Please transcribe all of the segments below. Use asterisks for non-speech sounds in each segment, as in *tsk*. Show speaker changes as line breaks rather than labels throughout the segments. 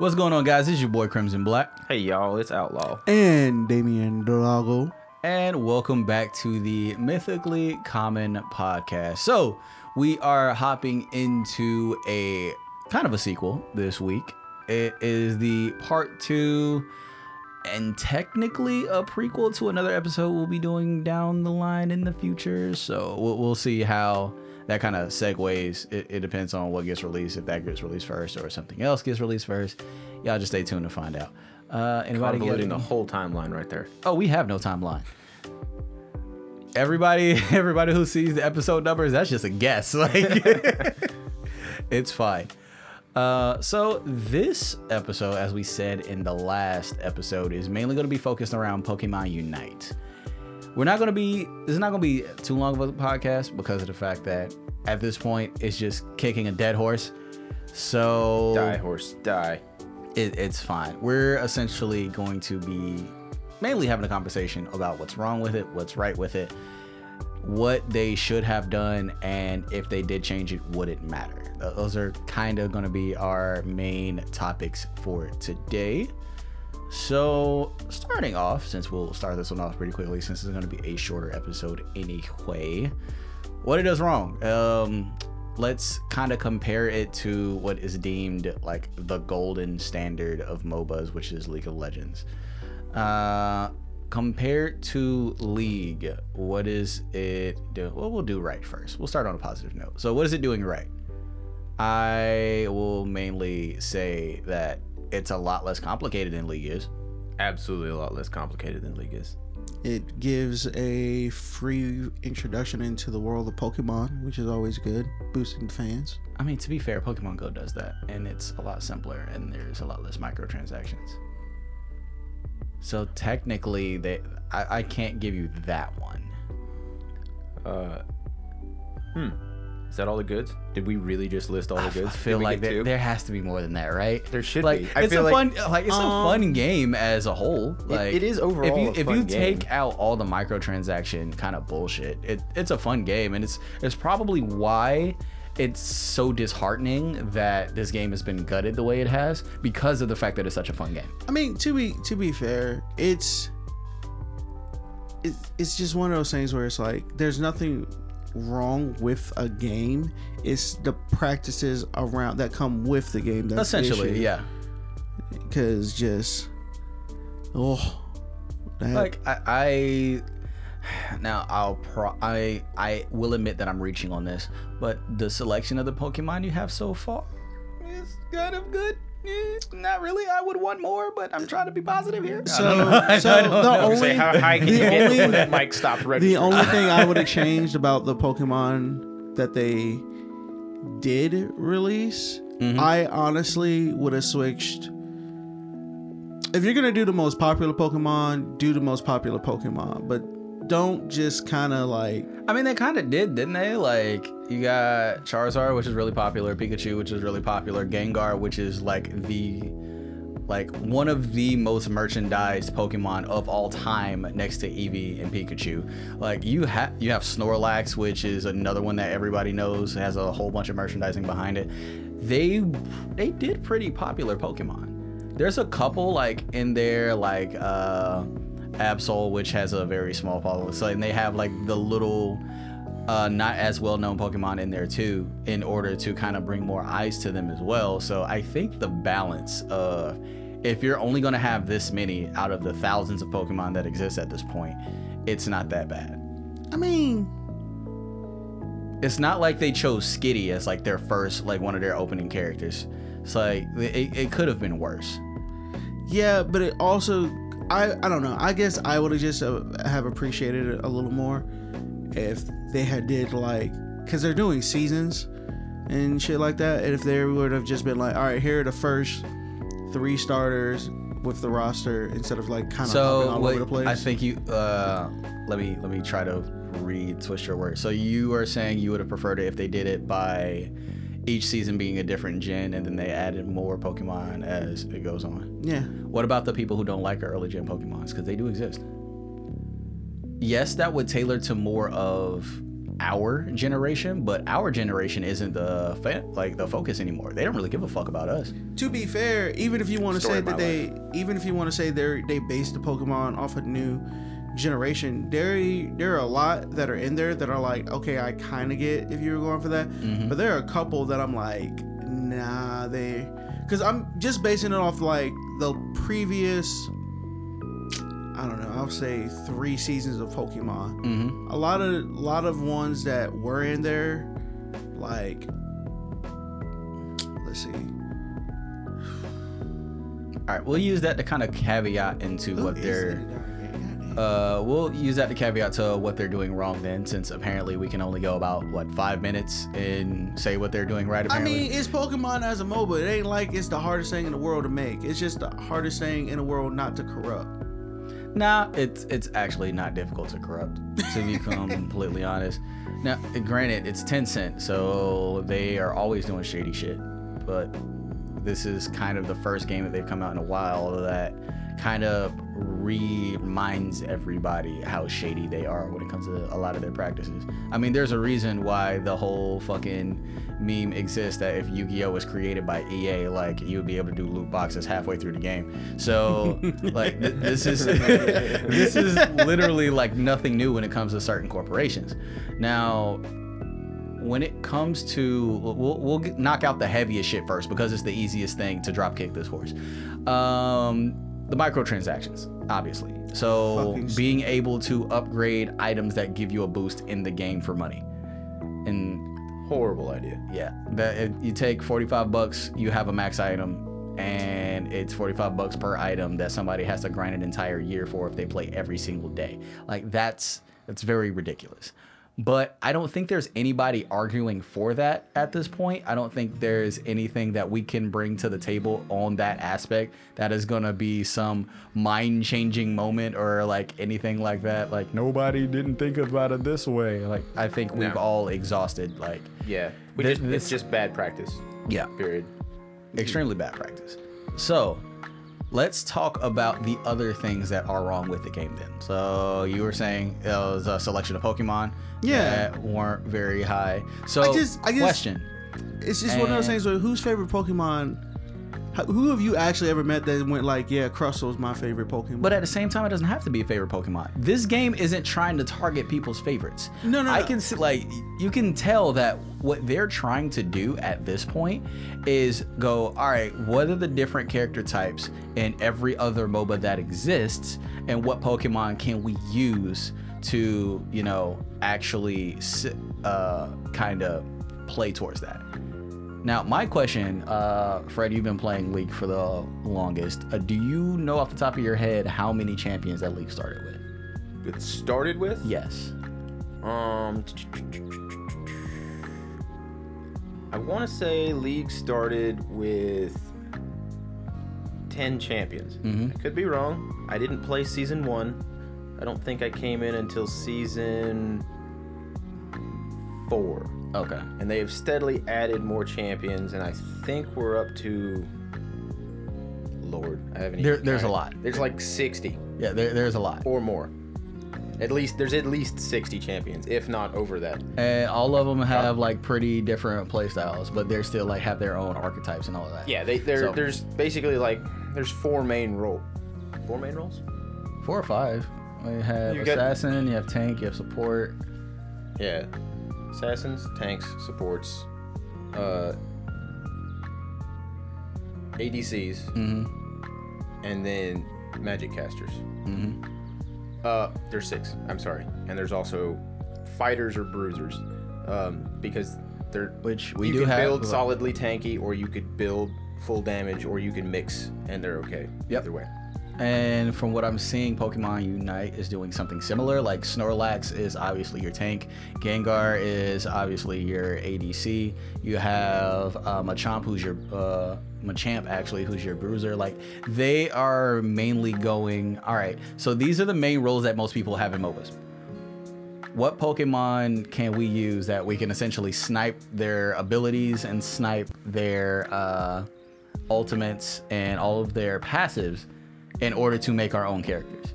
What's going on, guys? This is your boy Crimson Black,
Hey y'all, it's Outlaw.
and Damian Delago.
and welcome back to the Mythically Common podcast. So, we are hopping into a kind of a sequel this week. It is the part two, and technically a prequel to another episode we'll be doing down the line in the future. So, we'll, we'll see how that kind of segues. It, it depends on what gets released, if that gets released first or something else gets released first. Y'all just stay tuned to find out. Uh, anybody
Convoluting the whole timeline right there.
Oh, we have no timeline. Everybody, *laughs* everybody who sees the episode numbers, that's just a guess. *laughs* Like, *laughs* it's fine. Uh, so this episode, as we said in the last episode, is mainly going to be focused around Pokemon Unite. We're not going to be. This is not going to be too long of a podcast because of the fact that at this point it's just kicking a dead horse. So
Die horse, die.
it, it's fine. We're essentially going to be mainly having a conversation about what's wrong with it, what's right with it, what they should have done, and if they did change it, would it matter? Those are kind of going to be our main topics for today. So, starting off, since we'll start this one off pretty quickly, since it's going to be a shorter episode anyway, what it does wrong. Um, let's kind of compare it to what is deemed like the golden standard of MOBAs, which is League of Legends. Uh, compared to League, what is it doing? Well, we'll do right first. We'll start on a positive note. So, what is it doing right? I will mainly say that it's a lot less complicated than League is.
Absolutely a lot less complicated than League is.
It gives a free introduction into the world of Pokemon, which is always good, boosting fans.
I mean, to be fair, Pokemon Go does that, and it's a lot simpler, and there's a lot less microtransactions. So technically, they I, I can't give you that one.
Uh, hmm. Is that all the goods? Did we really just list all the goods?
I feel like there, there has to be more than that, right?
There should
like
be. I
it's a
like-
fun like it's a
Um,
fun game as a whole. Like
it is overall
If you
a
if
fun
you
game.
take out all the microtransaction kind of bullshit, it it's a fun game, and it's it's probably why it's so disheartening that this game has been gutted the way it has because of the fact that it's such a fun game.
I mean, to be to be fair, it's it, it's just one of those things where it's like there's nothing wrong with a game. It's the practices around that come with the game. That's
Essentially, yeah.
Because just oh, that,
like I, I *sighs* now I'll pro I I will admit that I'm reaching on this, but the selection of the Pokemon you have so far is kind of good. Eh, not really. I would want more, but I'm trying to be positive here.
So-
don't know. *laughs* I
so the
know.
I was gonna say,
only-
how high can you
the
get before
only-
that mic stopped
the only thing I would *laughs* have changed about the Pokemon that they did release,
Mhm.
I honestly would have switched. If you're gonna do the most popular Pokemon, do the most popular Pokemon, but don't just kind of like
I mean, they kind of did, didn't they? Like, you got Charizard, which is really popular, Pikachu, which is really popular, Gengar, which is like the like one of the most merchandised Pokemon of all time, next to Eevee and Pikachu. Like, you have you have Snorlax, which is another one that everybody knows has a whole bunch of merchandising behind it. They they did pretty popular Pokemon. There's a couple like in there, like uh Absol, which has a very small following. So and they have like the little uh, not as well known Pokemon in there too, in order to kind of bring more eyes to them as well. So I think the balance of if you're only going to have this many out of the thousands of Pokemon that exist at this point, it's not that bad.
I mean,
It's not like they chose Skitty as like their first, like one of their opening characters. It's like it, it could have been worse.
yeah, but it also I I don't know. I guess I would have just uh, have appreciated it a little more if they had did like because they're doing seasons and shit like that. And if they would have just been like, all right, here are the first three starters with the roster instead of like kind of
so
all
what-
over the place.
I think you uh let me let me try to read twist your words. So you are saying you would have preferred it if they did it by each season being a different gen and then they added more Pokemon as it goes on.
yeah.
What about the people who don't like early gen Pokemons? Because they do exist. Yes, that would tailor to more of our generation, but our generation isn't the fa- like the focus anymore. They don't really give a fuck about us.
to be fair, even if you want to say that they, even if you want to say they're they based the Pokemon off a new generation, there there are a lot that are in there that are like, okay, I kind of get if you were going for that,
Mm-hmm.
but there are a couple that I'm like, nah, they, because I'm just basing it off like the previous. I don't know. I'll say three seasons of Pokemon.
Mm-hmm.
A lot of a lot of ones that were in there, like, let's see.
All right, we'll use that to kind of caveat into
Who
what they're.
that guy? Goddamn.
Uh, we'll use that to caveat to what they're doing wrong then, since apparently we can only go about what five minutes and say what they're doing right.
I mean, it's Pokemon as a MOBA. It ain't like it's the hardest thing in the world to make. It's just the hardest thing in the world not to corrupt.
Nah, it's it's actually not difficult to corrupt. To be *laughs* completely honest. Now, granted, it's Tencent, so they are always doing shady shit. But this is kind of the first game that they've come out in a while that kind of reminds everybody how shady they are when it comes to a lot of their practices. I mean, there's a reason why the whole fucking meme exists that if Yu-Gi-Oh was created by EA, like you would be able to do loot boxes halfway through the game. So, *laughs* like th- this is *laughs* this is literally like nothing new when it comes to certain corporations. Now, when it comes to we'll, we'll knock out the heaviest shit first because it's the easiest thing to drop kick this horse um the microtransactions obviously. So
Fucking
being able to upgrade items that give you a boost in the game for money. And
Horrible idea.
yeah that if you take 45 bucks you have a max item and it's 45 bucks per item that somebody has to grind an entire year for if they play every single day. Like that's that's very ridiculous but i don't think there's anybody arguing for that at this point i don't think there's anything that we can bring to the table on that aspect that is going to be some mind changing moment or like anything like that like nobody didn't think about it this way like i think we've
No.
all exhausted like
Yeah, we just,
this-
it's just bad practice.
yeah
Period.
extremely bad practice. So, let's talk about the other things that are wrong with the game then. So, you were saying it was a selection of Pokemon
Yeah.
that weren't very high. So,
I just- I just-
question.
It's just one of those things where whose favorite Pokemon? Who have you actually ever met that went like, yeah, Crustle's my favorite Pokemon?
But at the same time, it doesn't have to be a favorite Pokemon. This game isn't trying to target people's favorites.
No, no,
I
no.
can see, like, you can tell that what they're trying to do at this point is go, all right, what are the different character types in every other MOBA that exists, and what Pokemon can we use to, you know, actually uh, kind of play towards that? Now, my question, uh, Fred, you've been playing League for the longest. Uh, do you know off the top of your head how many champions that League started with?
It started with
Yes.
um. *tsk* I want to say League started with ten champions.
Mhm.
I could be wrong. I didn't play season one. I don't think I came in until season four.
Okay.
and they have steadily added more champions, and I think we're up to. Lord, I haven't.
There- there's a lot.
There's like sixty
Yeah, there, there's a lot.
or more. At least there's at least sixty champions, if not over that.
And all of them have like pretty different playstyles, but they're still like have their own archetypes and all of that.
Yeah, they there
So-
there's basically like there's four main role, four main roles.
Four or five. You have
You got-
assassin, you have tank, you have support.
Yeah, assassins, tanks, supports, uh, ADCs,
Mm-hmm.
and then magic casters.
Mm-hmm.
Uh, there's six. I'm sorry, and there's also fighters or bruisers, um, because they're
Which we
you
do
can
have.
build
but-
solidly tanky, or you could build full damage, or you can mix, and they're okay.
Yep.
Either way.
And from what I'm seeing, Pokemon Unite is doing something similar. Like Snorlax is obviously your tank, Gengar is obviously your ADC. You have uh, Machamp, who's your uh, Machamp actually, who's your bruiser. Like they are mainly going. All right, so these are the main roles that most people have in MOBAs. What Pokemon can we use that we can essentially snipe their abilities and snipe their uh, ultimates and all of their passives in order to make our own characters.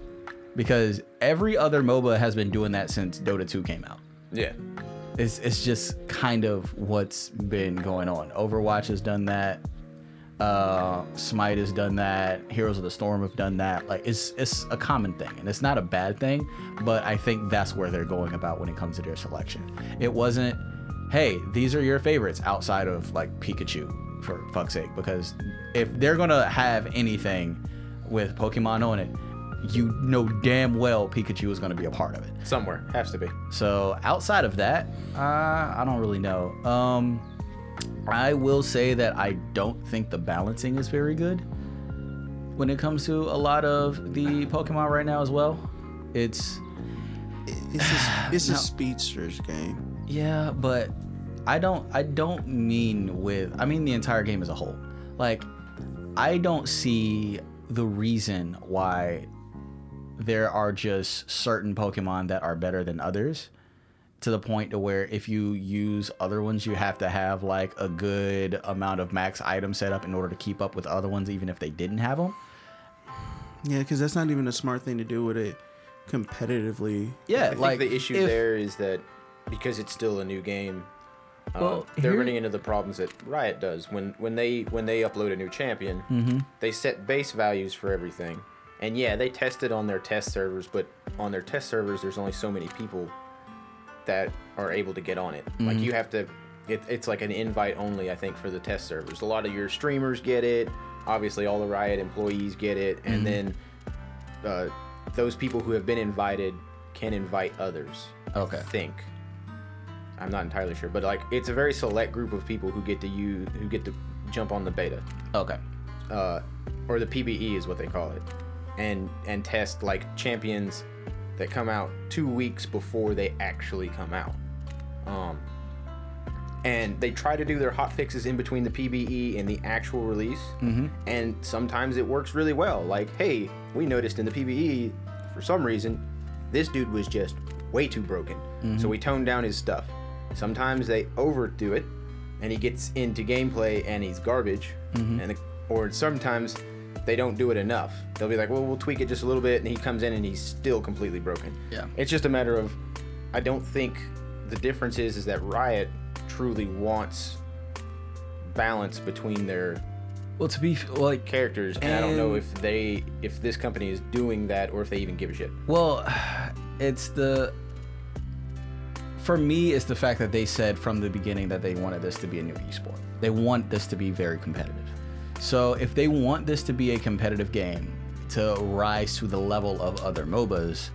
Because every other MOBA has been doing that since Dota 2 came out.
Yeah.
It's it's just kind of what's been going on. Overwatch has done that. Uh, Smite has done that. Heroes of the Storm have done that. Like it's it's a common thing, and it's not a bad thing. But I think that's where they're going about when it comes to their selection. It wasn't, hey, these are your favorites outside of like Pikachu, for fuck's sake. Because if they're gonna have anything with Pokemon on it, you know damn well Pikachu is gonna be a part of it.
Somewhere has to be.
So outside of that, uh, I don't really know. Um, I will say that I don't think the balancing is very good when it comes to a lot of the Pokemon right now as well. It's
It's a, *sighs* it's
No.
a speedsters game.
yeah, but I don't I don't mean with I mean the entire game as a whole. Like I don't see the reason why there are just certain Pokemon that are better than others to the point to where if you use other ones you have to have like a good amount of max items set up in order to keep up with other ones even if they didn't have them.
Yeah, because that's not even a smart thing to do with it competitively.
Yeah,
I think
like
the issue
if-
there is that because it's still a new game, uh, they're
here-
running into the problems that Riot does when when they when they upload a new champion.
Mm-hmm.
They set base values for everything, and yeah, they test it on their test servers, but on their test servers, there's only so many people that are able to get on it. Like you have to. It, it's like an invite only, I think, for the test servers. A lot of your streamers get it. Obviously, all the Riot employees get it, and then uh, those people who have been invited can invite others.
Okay.
I think. I'm not entirely sure, but like it's a very select group of people who get to use who get to jump on the beta,
Okay.
uh, or the PBE is what they call it, and and test like champions that come out two weeks before they actually come out. Um, and they try to do their hot fixes in between the PBE and the actual release.
Mm-hmm.
And sometimes it works really well. Like, hey, we noticed in the PBE, for some reason, this dude was just way too broken. So we toned down his stuff. Sometimes they overdo it, and he gets into gameplay and he's garbage. And or sometimes they don't do it enough. They'll be like, well, we'll tweak it just a little bit, and he comes in and he's still completely broken.
Yeah.
It's just a matter of, I don't think the difference is is that Riot truly wants balance between their
Well, to be like
characters, and, I don't know if they if this company is doing that or if they even give a shit.
Well, *sighs* it's the for me it's the fact that they said from the beginning that they wanted this to be a new esport. They want this to be very competitive. So if they want this to be a competitive game to rise to the level of other MOBAs,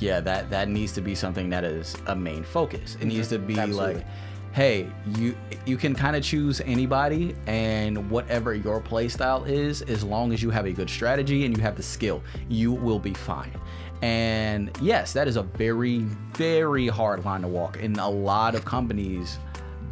yeah, that that needs to be something that is a main focus. It needs to be
Absolutely.
like hey, you you can kind of choose anybody and whatever your play style is, as long as you have a good strategy and you have the skill, you will be fine. And yes, that is a very, very hard line to walk. And a lot of companies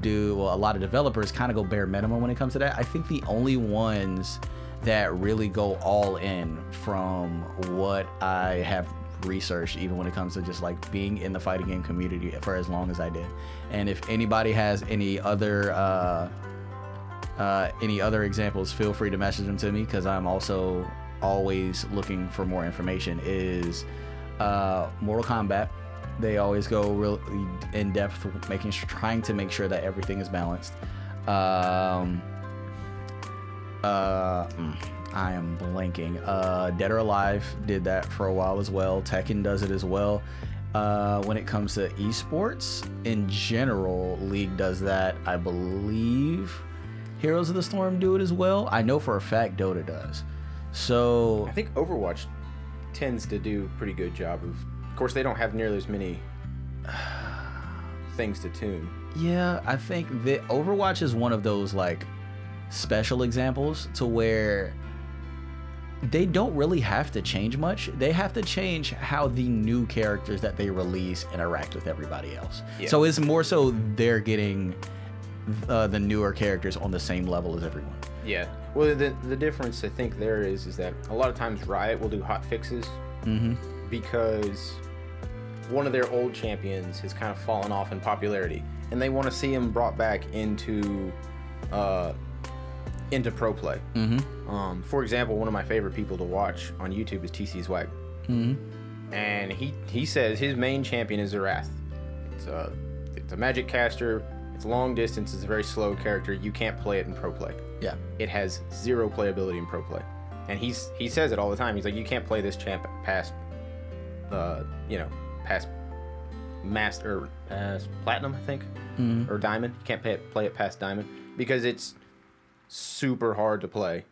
do, well, a lot of developers kind of go bare minimum when it comes to that. I think the only ones that really go all in from what I have researched, even when it comes to just like being in the fighting game community for as long as I did. And if anybody has any other, uh, uh, any other examples, feel free to message them to me because I'm also always looking for more information. Is uh, Mortal Kombat? They always go really in depth, making trying to make sure that everything is balanced. Um, uh, mm, I am blanking. Uh, Dead or Alive did that for a while as well. Tekken does it as well. Uh, when it comes to esports in general, League does that. I believe Heroes of the Storm do it as well. I know for a fact Dota does. So
I think Overwatch tends to do a pretty good job of. Of course, they don't have nearly as many *sighs* things to tune.
Yeah, I think that Overwatch is one of those like special examples to where they don't really have to change much. They have to change how the new characters that they release interact with everybody else.
Yeah.
So it's more so they're getting uh, the newer characters on the same level as everyone.
Yeah. Well, the the difference I think there is is that a lot of times Riot will do hot fixes
Mm-hmm.
because one of their old champions has kind of fallen off in popularity, and they want to see him brought back into uh, into pro play.
Mm-hmm.
Um, for example, one of my favorite people to watch on YouTube is TC Swag,
Mm-hmm.
and he he says his main champion is Xerath. It's a it's a magic caster. It's long distance. It's a very slow character. You can't play it in pro play.
Yeah.
It has zero playability in pro play, and he's he says it all the time. He's like, you can't play this champ past, uh, you know, past master, past platinum, I think, mm-hmm. or diamond. You can't play it, play it past diamond because it's super hard to play,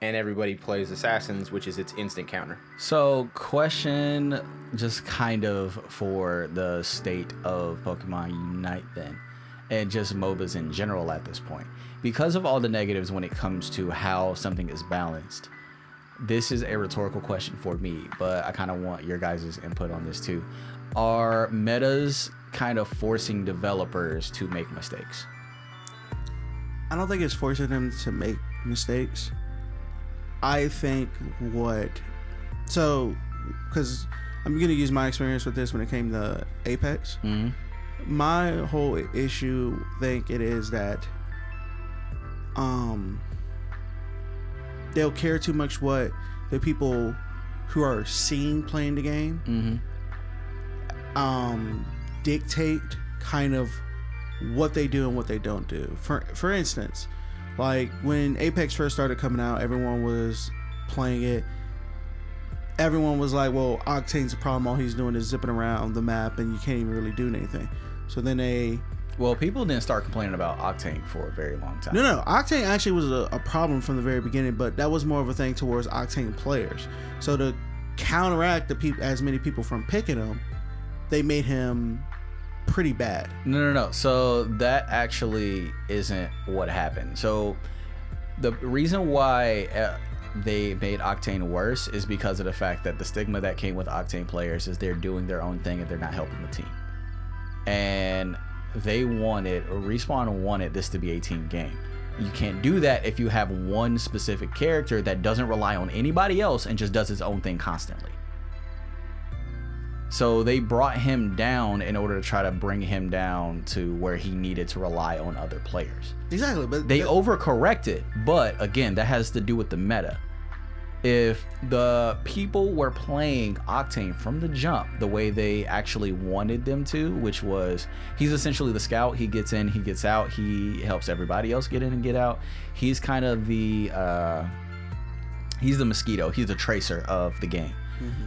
and everybody plays assassins, which is its instant counter.
So, question just kind of for the state of Pokemon Unite then, and just MOBAs in general at this point. Because of all the negatives when it comes to how something is balanced, this is a rhetorical question for me, but I kind of want your guys' input on this too. Are metas kind of forcing developers to make mistakes?
I don't think it's forcing them to make mistakes. I think what so because I'm gonna use my experience with this when it came to Apex.
Mhm.
My whole issue, think it is that um they'll care too much what the people who are seeing playing the game
Mm-hmm.
Um, dictate kind of what they do and what they don't do. For for instance, like when Apex first started coming out, everyone was playing it. Everyone was like, "Well, Octane's a problem. All he's doing is zipping around the map, and you can't even really do anything." So then they
Well, people didn't start complaining about Octane for a very long time.
no, no, Octane actually was a, a problem from the very beginning, but that was more of a thing towards Octane players. So to counteract the people, as many people from picking him, they made him pretty bad.
No, no, no. So that actually isn't what happened. So the reason why uh, they made Octane worse is because of the fact that the stigma that came with Octane players is they're doing their own thing and they're not helping the team. And they wanted, Respawn wanted this to be a team game. You can't do that if you have one specific character that doesn't rely on anybody else and just does his own thing constantly. So they brought him down in order to try to bring him down to where he needed to rely on other players.
Exactly, but
They
that-
overcorrected, but again, that has to do with the meta. If the people were playing Octane from the jump the way they actually wanted them to, which was he's essentially the scout, he gets in, he gets out, he helps everybody else get in and get out. He's kind of the uh he's the mosquito, he's the tracer of the game,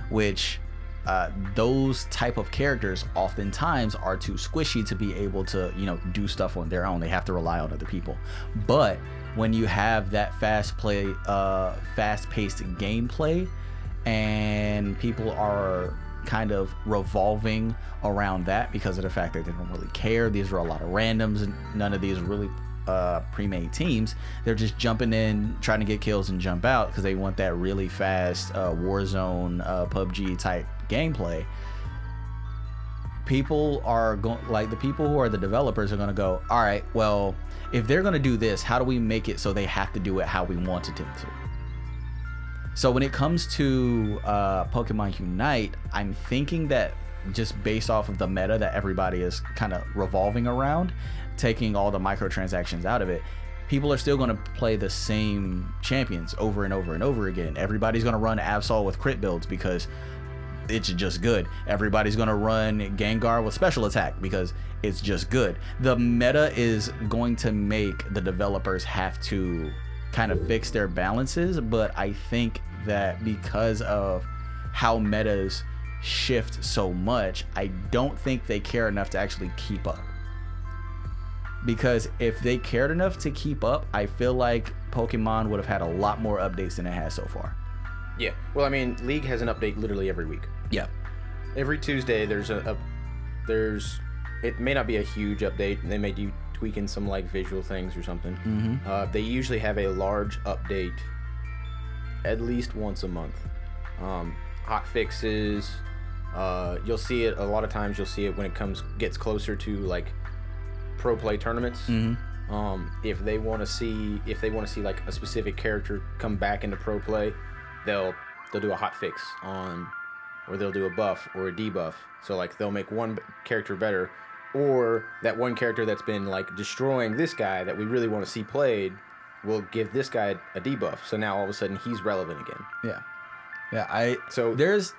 which uh, those type of characters oftentimes are too squishy to be able to you know do stuff on their own. They have to rely on other people. But when you have that fast play uh fast paced gameplay and people are kind of revolving around that because of the fact that they don't really care these are a lot of randoms and none of these really uh, pre-made teams they're just jumping in trying to get kills and jump out because they want that really fast uh, warzone uh, pubg type gameplay people are going like the people who are the developers are going to go all right well if they're going to do this how do we make it so they have to do it how we wanted them to? So when it comes to uh, pokemon unite i'm thinking that just based off of the meta that everybody is kind of revolving around taking all the microtransactions out of it people are still going to play the same champions over and over and over again. Everybody's going to run absol with crit builds because it's just good. Everybody's gonna run Gengar with special attack because it's just good. The meta is going to make the developers have to kind of fix their balances, but I think that because of how metas shift so much, I don't think they care enough to actually keep up. Because if they cared enough to keep up, I feel like Pokemon would have had a lot more updates than it has so far.
Yeah. Well, I mean, League has an update literally every week.
Yeah.
Every Tuesday, there's a, a there's it may not be a huge update. They may do tweaking some like visual things or something.
Mm-hmm.
Uh, they usually have a large update at least once a month. Um, hot fixes. Uh, you'll see it a lot of times. You'll see it when it comes gets closer to like pro play tournaments.
Mm-hmm.
Um, if they want to see if they want to see like a specific character come back into pro play, they'll they'll do a hot fix on, or they'll do a buff or a debuff. So like they'll make one character better, or that one character that's been like destroying this guy that we really want to see played, will give this guy a debuff. So now all of a sudden he's relevant again.
Yeah. Yeah, I
So-
there's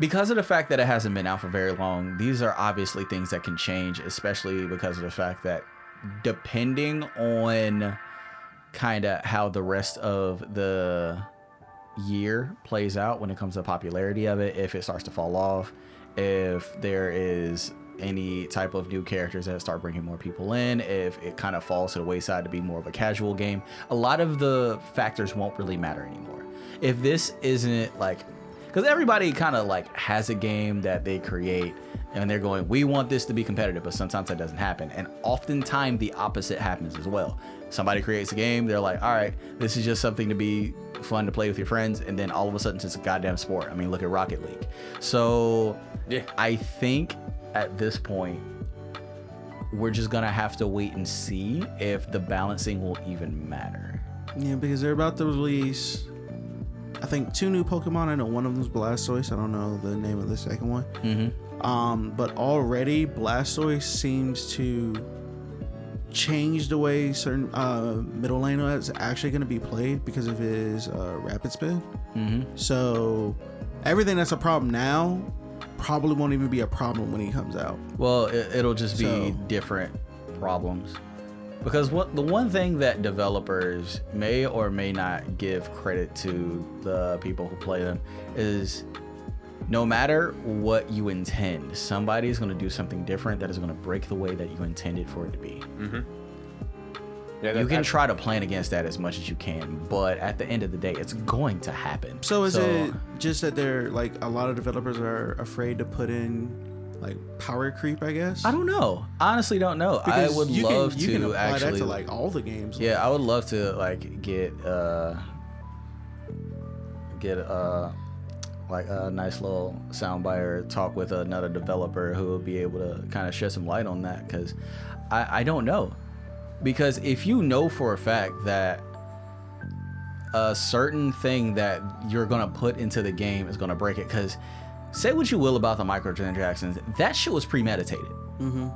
because of the fact that it hasn't been out for very long, these are obviously things that can change, especially because of the fact that depending on kind of how the rest of the year plays out when it comes to the popularity of it, if it starts to fall off, if there is any type of new characters that start bringing more people in, if it kind of falls to the wayside to be more of a casual game, a lot of the factors won't really matter anymore. If this isn't like because everybody kind of like has a game that they create and they're going we want this to be competitive but sometimes that doesn't happen and oftentimes the opposite happens as well. Somebody creates a game they're like all right this is just something to be fun to play with your friends and then all of a sudden it's a goddamn sport i mean look at rocket league. So
Yeah.
i think at this point we're just gonna have to wait and see if the balancing will even matter.
Yeah, because they're about to release, I think, two new Pokemon. I know one of them's Blastoise. I don't know the name of the second one.
mm-hmm.
Um, but already Blastoise seems to change the way certain uh, middle lane is actually going to be played because of his uh, rapid spin.
Mm-hmm.
So everything that's a problem now probably won't even be a problem when he comes out.
Well, it, it'll just be
So-
different problems. Because what the one thing that developers may or may not give credit to the people who play them is no matter what you intend, somebody is going to do something different that is going to break the way that you intended for it to be. Mm-hmm.
Yeah, that,
You can try to plan against that as much as you can, but at the end of the day, it's going to happen.
So is it just that they're like a lot of developers are afraid to put in like power creep? I guess.
I don't know. Honestly, don't know. I
Because
would
you
love
can, you
to
can apply
actually
that to like all the games.
Yeah, I would love to like get uh get uh like a nice little soundbite or talk with another developer who will be able to kind of shed some light on that because I, I don't know because if you know for a fact that a certain thing that you're gonna put into the game is gonna break it because say what you will about the microtransactions that shit was premeditated.
Mm-hmm.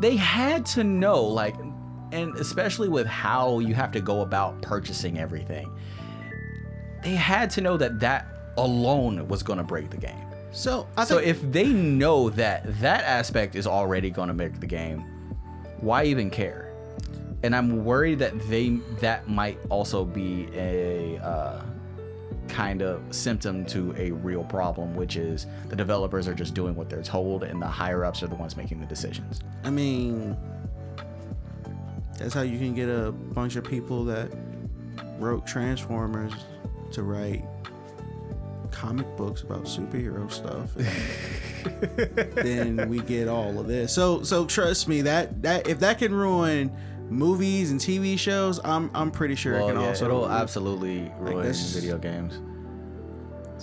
they had to know like and especially with how you have to go about purchasing everything they had to know that that alone was going to break the game.
So I
so
think
if they know that that aspect is already going to make the game why even care? And i'm worried that they that might also be a uh, kind of symptom to a real problem which is the developers are just doing what they're told and the higher ups are the ones making the decisions
I mean, that's how you can get a bunch of people that wrote Transformers to write comic books about superhero stuff. *laughs* then we get all of this. So, so trust me that that if that can ruin movies and TV shows, I'm I'm pretty sure it can
yeah,
also.
it'll absolutely ruin
this-
video games.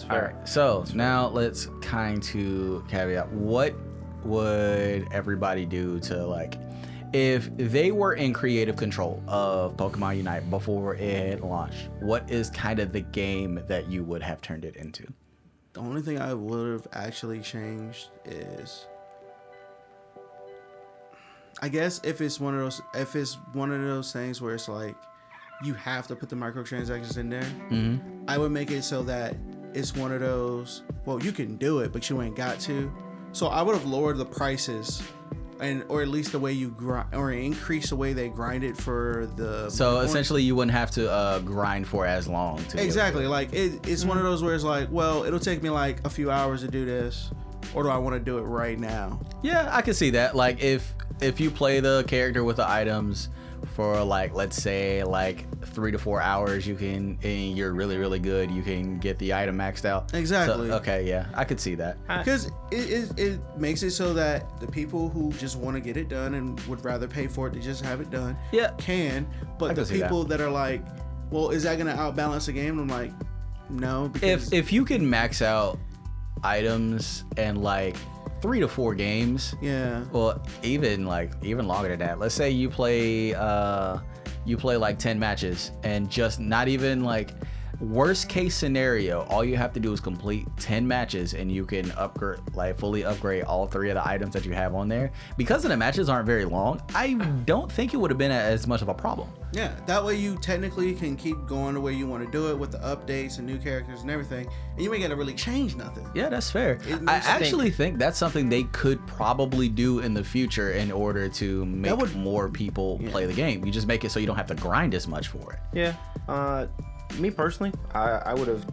Fair.
right, so now let's kind to caveat. What would everybody do to like, if they were in creative control of Pokemon Unite before it launched? What is kind of the game that you would have turned it into?
The only thing I would have actually changed is I guess if it's one of those if it's one of those things where it's like you have to put the microtransactions in there,
Mm-hmm.
I would make it so that it's one of those well you can do it but you ain't got to. So I would have lowered the prices and or at least the way you grind or increase the way they grind it for the
So essentially, you wouldn't have to uh, grind for as long. To be able to-
Exactly. Like it, it's one of those where it's like, well, it'll take me like a few hours to do this, or do I want to do it right now?
Yeah, I can see that. Like if if you play the character with the items for like let's say like three to four hours, you can and you're really really good. You can get the item maxed out. So,
Exactly.
okay, yeah, I could see that.
Because it, it, it makes it so that the people who just want to get it done and would rather pay for it to just have it done,
Yeah.
can. But
I
the
can see that.
people that. are like, well, is that going to outbalance the game? I'm like, no, because
If if you can max out items and like three to four games,
yeah,
well even like even longer than that. Let's say you play uh you play like 10 matches and just not even like worst case scenario, all you have to do is complete 10 matches and you can upgrade like fully upgrade all three of the items that you have on there. Because the matches aren't very long, I don't think it would have been as much of a problem.
Yeah, that way you technically can keep going the way you want to do it with the updates and new characters and everything, and you ain't got to really change nothing.
Yeah, that's fair. I actually think that's something they could probably do in the future in order to make
would-
more people play the game. You just make it so you don't have to grind as much for it.
Yeah. Uh, me personally, I, I would have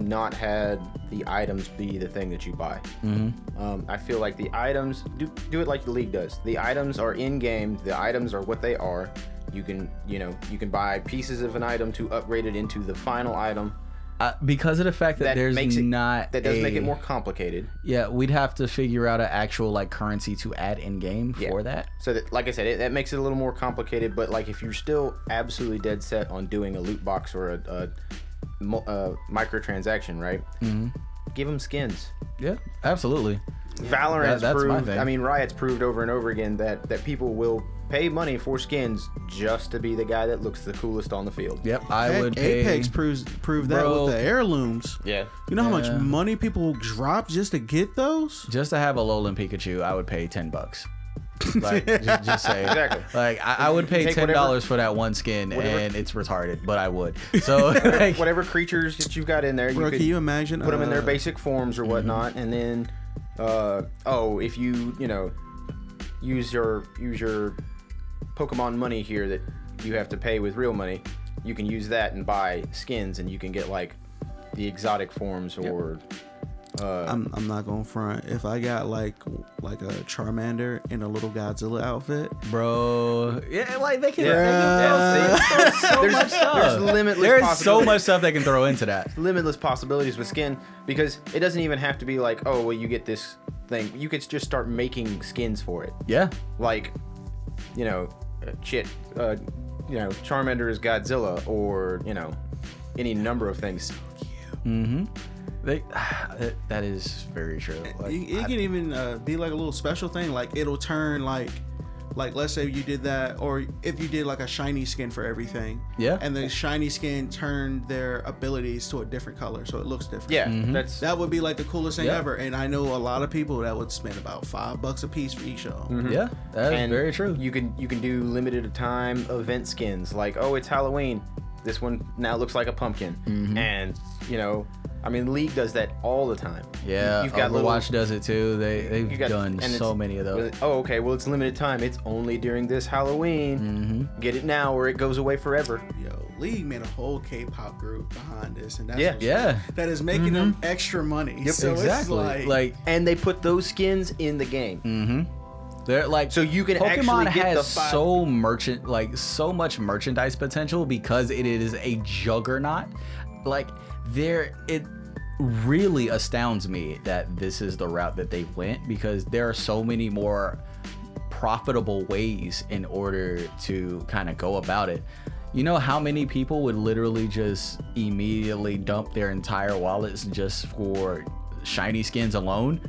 not had the items be the thing that you buy. Mm-hmm. Um, I feel like the items do do it like the league does. The items are in game. The items are what they are. You can you know you can buy pieces of an item to upgrade it into the final item.
Uh, because of the fact that,
That
there's
makes it
not
that does make it more complicated.
Yeah, we'd have to figure out an actual like currency to add in game
Yeah.
for that.
So that, like I said, it, that makes it a little more complicated. But like, if you're still absolutely dead set on doing a loot box or a, a, a microtransaction, right? Mm-hmm. Give them skins.
Yeah, absolutely.
Valorant's
That- that's my
proved. I mean, Riot's proved over and over again that that people will pay money for skins just to be the guy that looks the coolest on the field.
Yep, I
Heck,
would pay.
Apex proves prove that
Bro.
with the heirlooms.
Yeah.
You know how much money people drop just to get those?
just to have a Alolan Pikachu, I would pay ten bucks. *laughs* Like, just, just say *laughs*
Exactly.
Like, I, I would pay ten dollars for that one skin,
whatever-
and it's retarded, but I would. *laughs* So, like,
Whatever creatures that you've got in there,
Bro,
you
can
could
you imagine?
put them in their
uh,
basic forms or whatnot, and then, uh, oh, if you you know, use your use your Pokemon money here that you have to pay with real money, you can use that and buy skins, and you can get like the exotic forms or. Uh,
I'm, I'm not going front. If I got like like a Charmander in a little Godzilla outfit,
bro, yeah, like they can.
Yeah.
they can so *laughs*
There's-
much stuff.
there's limitless
There's so much stuff they can throw into that.
limitless possibilities with skin because it doesn't even have to be like, oh, well, you get this thing. You could just start making skins for it.
Yeah,
Like, you know, uh, shit, uh, you know, Charmander is Godzilla, or you know, any number of things.
They. *sighs* that- that is very true. Like,
it, it
I-
can even uh, be like a little special thing. Like it'll turn like like let's say you did that, or if you did like a shiny skin for everything.
Yeah.
And the shiny skin turned their abilities to a different color, so it looks different.
Yeah, that's
That would be like the coolest thing
Yeah.
ever, and I know a lot of people that would spend about five bucks a piece for each of them.
yeah, that is
and
very true.
You can you can do limited time event skins like, oh, it's Halloween. This one now looks like a pumpkin,
Mm-hmm.
and you know, I mean, League does that all the time.
yeah,
you've got
Overwatch
little
does it too. They they've
got-
done
and
so many of those.
Oh, okay. Well, it's limited time. It's only during this Halloween.
Mm-hmm.
Get it now, or it goes away forever.
Yo, League made a whole K-pop group behind this, and that's
Yeah.
what's-
Yeah.
that is making them extra money. So
exactly.
It's like,
like
And they put those skins in the game.
Mm. They're like
So you can
Pokemon
actually get
has
the five-
so merchant like so much merchandise potential because it is a juggernaut. Like there it really astounds me that this is the route that they went because there are so many more profitable ways in order to kind of go about it. You know how many people would literally just immediately dump their entire wallets just for shiny skins alone?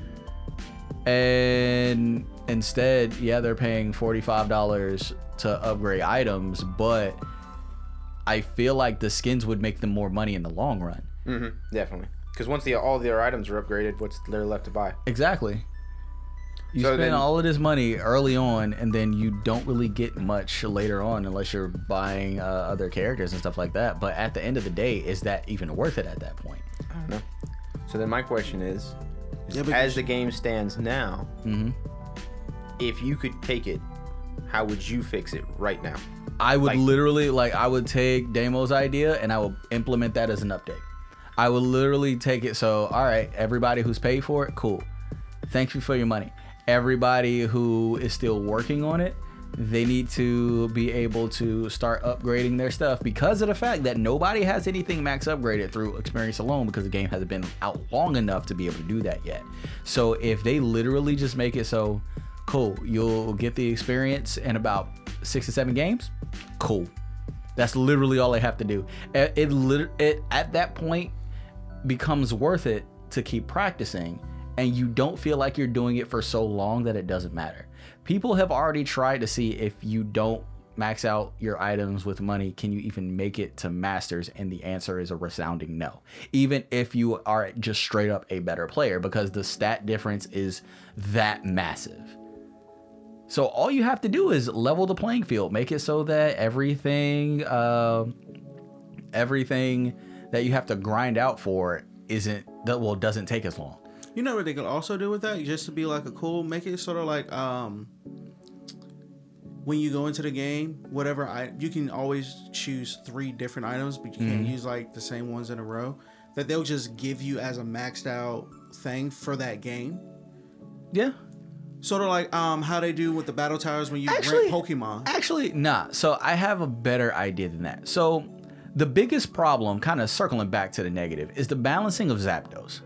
and instead yeah they're paying $45 to upgrade items but i feel like the skins would make them more money in the long run
Mm-hmm. Definitely. Because once the all their items are upgraded, what's there left to buy?
exactly you
So
spend
then-
all of this money early on and then you don't really get much later on unless you're buying uh, other characters and stuff like that but at the end of the day is that even worth it at that point
I don't know. So then my question is,
Yeah, because-
as the game stands now,
Mm-hmm.
if you could take it, how would you fix it right now?
I would
Like-
literally like I would take Damo's idea and I would implement that as an update. I would literally take it so all right, everybody who's paid for it, cool. Thank you for your money. Everybody who is still working on it, they need to be able to start upgrading their stuff because of the fact that nobody has anything max upgraded through experience alone because the game hasn't been out long enough to be able to do that yet. So if they literally just make it so cool, you'll get the experience in about six to seven games, cool. That's literally all they have to do. It, it, it at that point becomes worth it to keep practicing and you don't feel like you're doing it for so long that it doesn't matter. People have already tried to see if you don't max out your items with money, can you even make it to masters? And the answer is a resounding no. Even if you are just straight up a better player, because the stat difference is that massive. So all you have to do is level the playing field, make it so that everything, uh, everything that you have to grind out for isn't that well doesn't take as long.
You know what they could also do with that? Just to be like a cool, make it sort of like um when you go into the game, whatever I you can always choose three different items, but you can't use like the same ones in a row. That they'll just give you as a maxed out thing for that game.
Yeah.
Sort of like um how they do with the battle towers when you
Actually-
rent Pokemon.
Actually, nah. So I have a better idea than that. So the biggest problem, kind of circling back to the negative, is the balancing of Zapdos.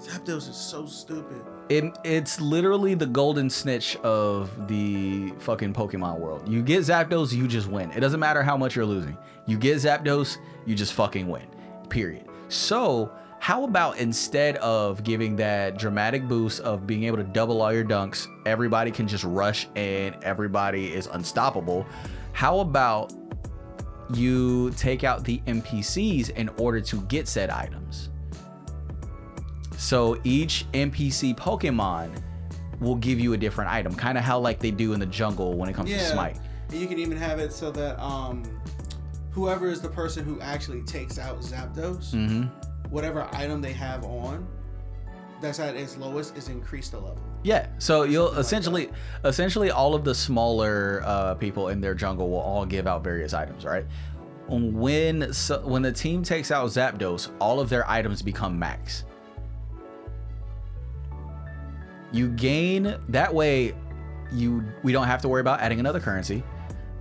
Zapdos is so stupid.
It, it's literally the golden snitch of the fucking Pokemon world. You get Zapdos, you just win. It doesn't matter how much you're losing. You get Zapdos, you just fucking win. Period. So, how about instead of giving that dramatic boost of being able to double all your dunks, everybody can just rush and everybody is unstoppable? How about you take out the NPCs in order to get said items? So each NPC Pokemon will give you a different item, kind of how like they do in the jungle when it comes to Smite.
And you can even have it so that um whoever is the person who actually takes out Zapdos,
hmm
whatever item they have on that's at its lowest is increased a level.
Yeah, so you'll
Something like
essentially, essentially, all of the smaller uh, people in their jungle will all give out various items, right? When so, when the team takes out Zapdos, all of their items become max. You gain that way. You we don't have to worry about adding another currency.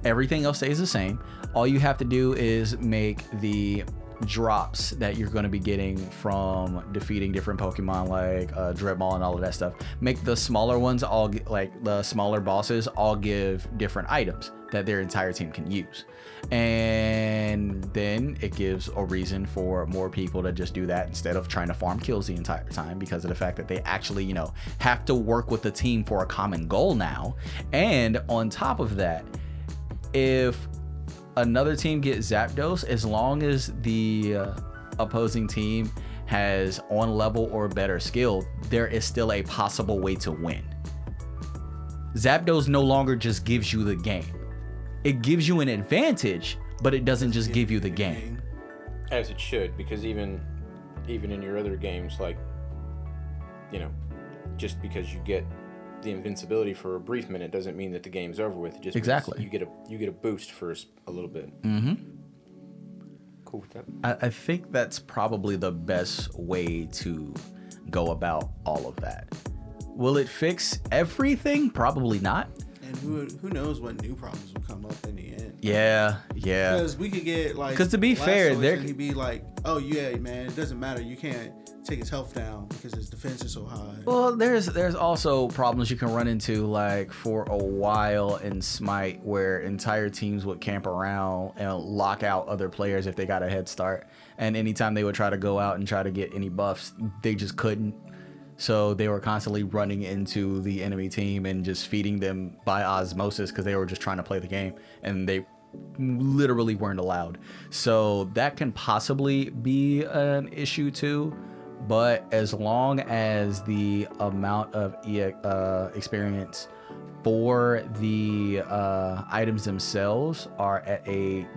Everything else stays the same. All you have to do is make the drops that you're going to be getting from defeating different Pokemon like uh, Drednaw and all of that stuff. Make the smaller ones all gi- like the smaller bosses all give different items that their entire team can use. And then it gives a reason for more people to just do that instead of trying to farm kills the entire time because of the fact that they actually, you know, have to work with the team for a common goal now. And on top of that, if another team gets Zapdos, as long as the uh, opposing team has on level or better skill, there is still a possible way to win. Zapdos no longer just gives you the game. It gives you an advantage, but it doesn't just give you the game.
As it should, because even even in your other games, like you know, just because you get the invincibility for a brief minute doesn't mean that the game's over with. It just
Exactly.
you get a you get a boost for a little bit.
Mm-hmm.
Cool with that.
I, I think that's probably the best way to go about all of that. Will it fix everything? Probably not.
And who who knows what new problems will come up in the end.
Yeah, yeah.
Because we could get like.
Because to be fair, there
and be like, "Oh yeah, man, it doesn't matter. You can't take his health down because his defense is so high."
Well, there's there's also problems you can run into like for a while in Smite where entire teams would camp around and lock out other players if they got a head start. And anytime they would try to go out and try to get any buffs, they just couldn't. So they were constantly running into the enemy team and just feeding them by osmosis because they were just trying to play the game and they literally weren't allowed. So that can possibly be an issue too. But as long as the amount of uh, experience for the uh, items themselves are at a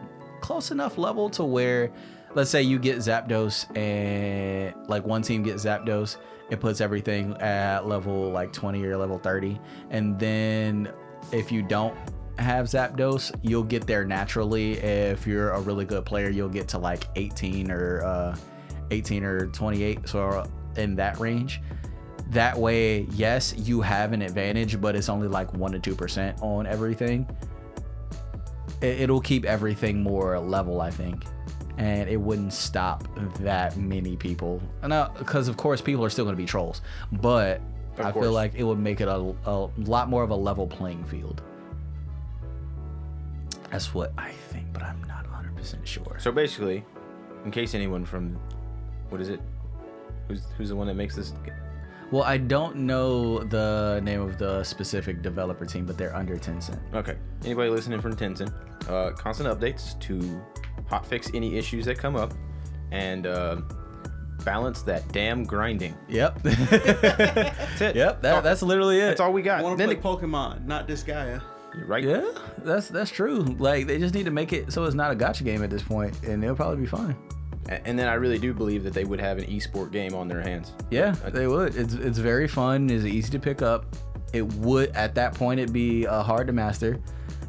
close enough level to where, let's say you get Zapdos and like one team gets Zapdos, it puts everything at level like 20 or level 30. And then if you don't have Zapdos, you'll get there naturally. If you're a really good player, you'll get to like 18 or uh, 18 or 28, so uh, in that range. That way, yes, you have an advantage, but it's only like one to two percent on everything. It, it'll keep everything more level, I think, and it wouldn't stop that many people. Because uh, of course people are still going to be trolls, but
Of
I
course.
feel like it would make it a, a lot more of a level playing field. That's what I think, but I'm not 100% sure.
So basically, in case anyone from what is it? Who's who's the one that makes this?
Well, I don't know the name of the specific developer team, but they're under Tencent.
Okay. Anybody listening from Tencent, uh, constant updates to hotfix any issues that come up, and uh, balance that damn grinding.
Yep. *laughs*
That's it.
yep. That, that's literally it.
That's all we
I
got.
want to play
it-
Pokemon, not this guy.
right?
Yeah, that's that's true. Like they just need to make it so it's not a gotcha game at this point, and they'll probably be fine.
And then I really do believe that they would have an esport game on their hands.
Yeah, they would. It's it's very fun. It's easy to pick up. It would at that point it'd be uh, hard to master.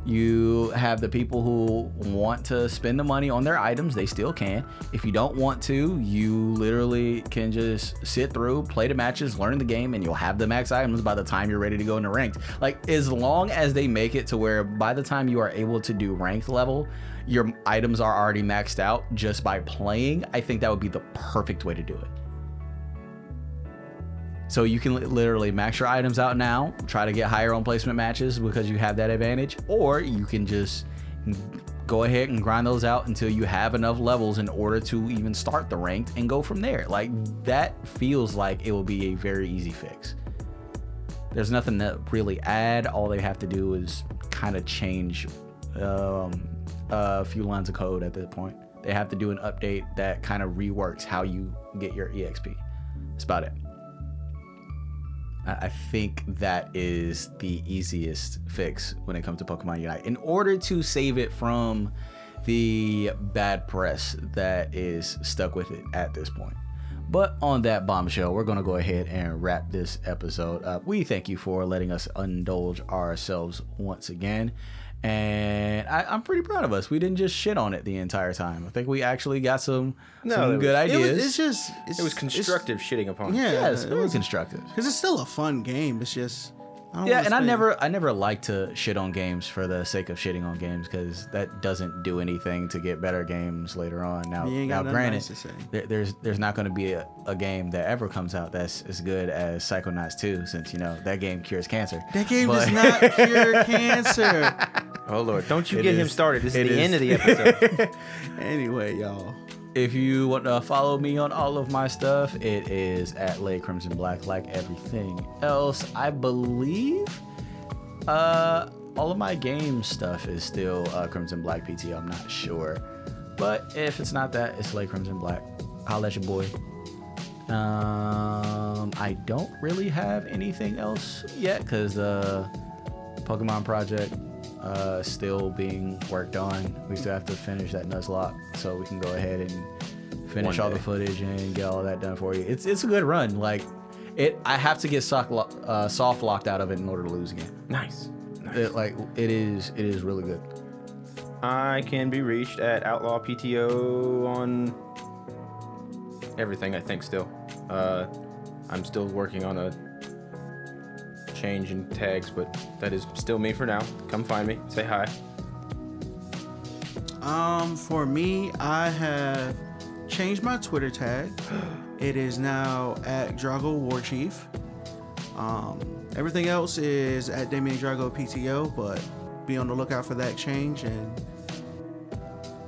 You have the people who want to spend the money on their items. They still can. If you don't want to, you literally can just sit through, play the matches, learn the game, and you'll have the max items by the time you're ready to go into ranked. Like as long as they make it to where by the time you are able to do ranked level, your items are already maxed out just by playing. I think that would be the perfect way to do it. So you can literally max your items out now, try to get higher on placement matches because you have that advantage, or you can just go ahead and grind those out until you have enough levels in order to even start the ranked and go from there. Like that feels like it will be a very easy fix. There's nothing to really add. All they have to do is kind of change um, a few lines of code at this point. They have to do an update that kind of reworks how you get your EXP. That's about it. I think that is the easiest fix when it comes to Pokemon Unite. In order to save it from the bad press that is stuck with it at this point. But on that bombshell, we're going to go ahead and wrap this episode up. We thank you for letting us indulge ourselves once again. And I, I'm pretty proud of us. We didn't just shit on it the entire time. I think we actually got some,
No,
some good
was-
It
ideas.
was, it's just it's,
It was
it's-
constructive shitting upon.
Yeah,
yeah, it's
it was-
constructive.
Because it's still a fun game. It's just I don't
Yeah,
wanna
and I never, I never like to shit on games for the sake of shitting on games because that doesn't do anything to get better games later on. Now,
You ain't
now,
got
granted,
nice to say.
there, there's there's not going to be a, a game that ever comes out that's as good as Psychonauts 2, since you know that game cures cancer.
That game
But-
does not *laughs* cure cancer.
Oh lord, don't you
It
get him started. This is the
is.
end of the *laughs* episode.
Anyway, y'all.
If you want to follow me on all of my stuff, it is at Lay Crimson Black, like everything else. I believe uh, all of my game stuff is still uh, Crimson Black PT. I'm not sure. But if it's not that, it's Lay Crimson Black. Holla at your boy. Um, I don't really have anything else yet because the Pokemon project uh, still being worked on. We still have to finish that Nuzlocke so we can go ahead and finish all the footage and get all that done for you. It's it's a good run. Like it, I have to get soft, lo- uh, soft locked out of it in order to lose again.
nice. nice.
It, like it is it is really good.
I can be reached at Outlaw PTO on everything. I think still. Uh, I'm still working on a change in tags, but that is still me for now. Come find me. Say hi.
Um, for me, I have changed my Twitter tag. *gasps* It is now at Drago War Chief. Um, everything else is at Damien Drago PTO, but be on the lookout for that change. And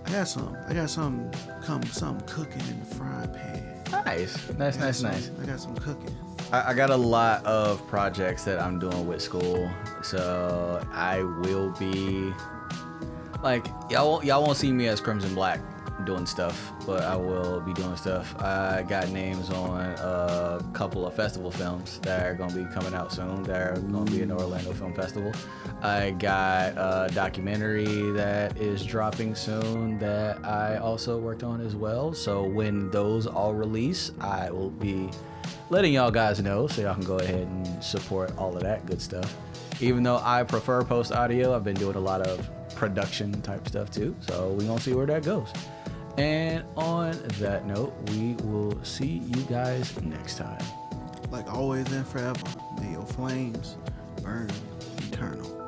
I got some, I got some, come some cooking in the frying pan.
Nice, nice, nice,
some-
nice.
I got some cooking.
I, I got a lot of projects that I'm doing with school, so I will be like y'all. Won't, y'all won't see me as Crimson Black doing stuff, but I will be doing stuff. I got names on a couple of festival films that are gonna be coming out soon. That are gonna be in the Orlando Film Festival. I got a documentary that is dropping soon that I also worked on as well. So when those all release, I will be letting y'all guys know so y'all can go ahead and support all of that good stuff. Even though I prefer post audio, I've been doing a lot of production type stuff too. So we gonna see where that goes. And on that note, we will see you guys next time.
Like always and forever, may your flames burn eternal.